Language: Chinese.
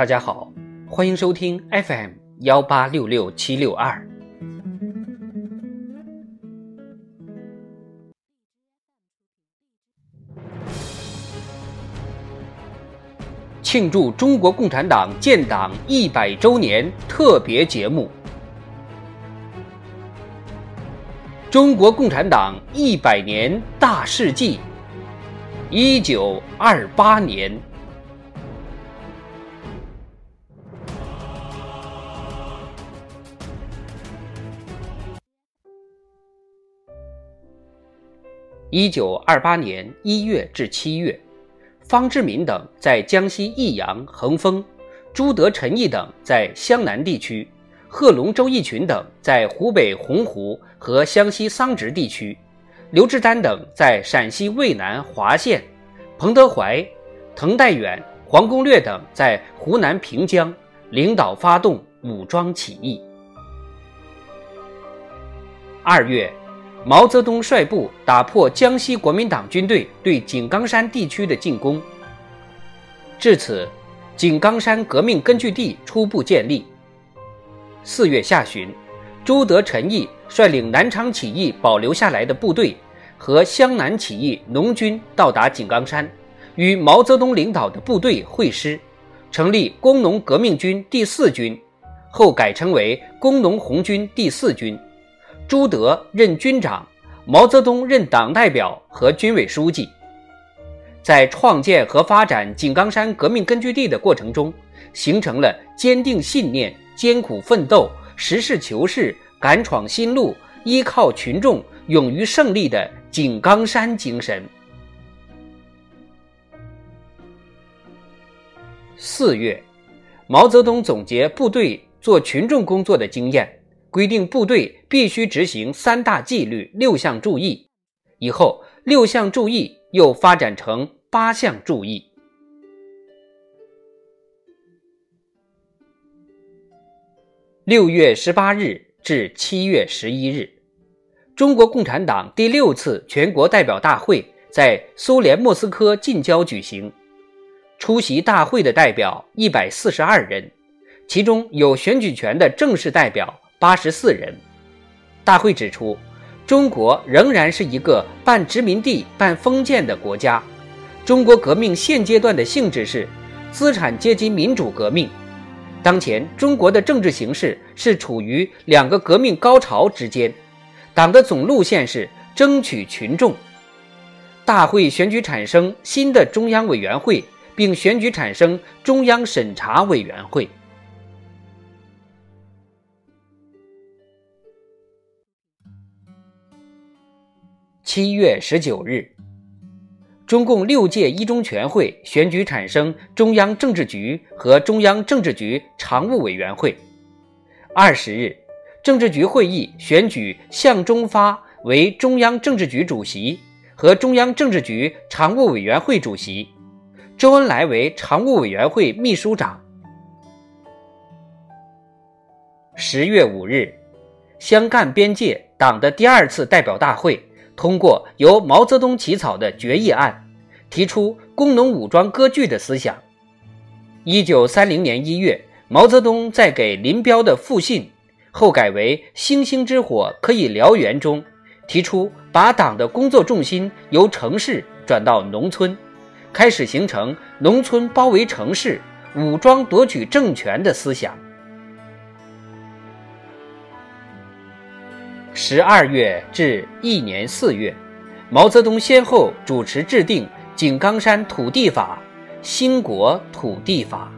大家好，欢迎收听 FM 幺八六六七六二。庆祝中国共产党建党一百周年特别节目，《中国共产党一百年大事记》，一九二八年。一九二八年一月至七月，方志敏等在江西益阳、横峰，朱德、陈毅等在湘南地区，贺龙、周逸群等在湖北洪湖和湘西桑植地区，刘志丹等在陕西渭南华县，彭德怀、滕代远、黄公略等在湖南平江，领导发动武装起义。二月。毛泽东率部打破江西国民党军队对井冈山地区的进攻，至此，井冈山革命根据地初步建立。四月下旬，朱德、陈毅率领南昌起义保留下来的部队和湘南起义农军到达井冈山，与毛泽东领导的部队会师，成立工农革命军第四军，后改称为工农红军第四军。朱德任军长，毛泽东任党代表和军委书记。在创建和发展井冈山革命根据地的过程中，形成了坚定信念、艰苦奋斗、实事求是、敢闯新路、依靠群众、勇于胜利的井冈山精神。四月，毛泽东总结部队做群众工作的经验。规定部队必须执行三大纪律、六项注意，以后六项注意又发展成八项注意。六月十八日至七月十一日，中国共产党第六次全国代表大会在苏联莫斯科近郊举行，出席大会的代表一百四十二人，其中有选举权的正式代表。八十四人。大会指出，中国仍然是一个半殖民地半封建的国家。中国革命现阶段的性质是资产阶级民主革命。当前中国的政治形势是处于两个革命高潮之间。党的总路线是争取群众。大会选举产生新的中央委员会，并选举产生中央审查委员会。七月十九日，中共六届一中全会选举产生中央政治局和中央政治局常务委员会。二十日，政治局会议选举向忠发为中央政治局主席和中央政治局常务委员会主席，周恩来为常务委员会秘书长。十月五日，湘赣边界党的第二次代表大会。通过由毛泽东起草的决议案，提出工农武装割据的思想。一九三零年一月，毛泽东在给林彪的复信（后改为“星星之火可以燎原”）中，提出把党的工作重心由城市转到农村，开始形成农村包围城市、武装夺取政权的思想。十二月至一年四月，毛泽东先后主持制定《井冈山土地法》《兴国土地法》。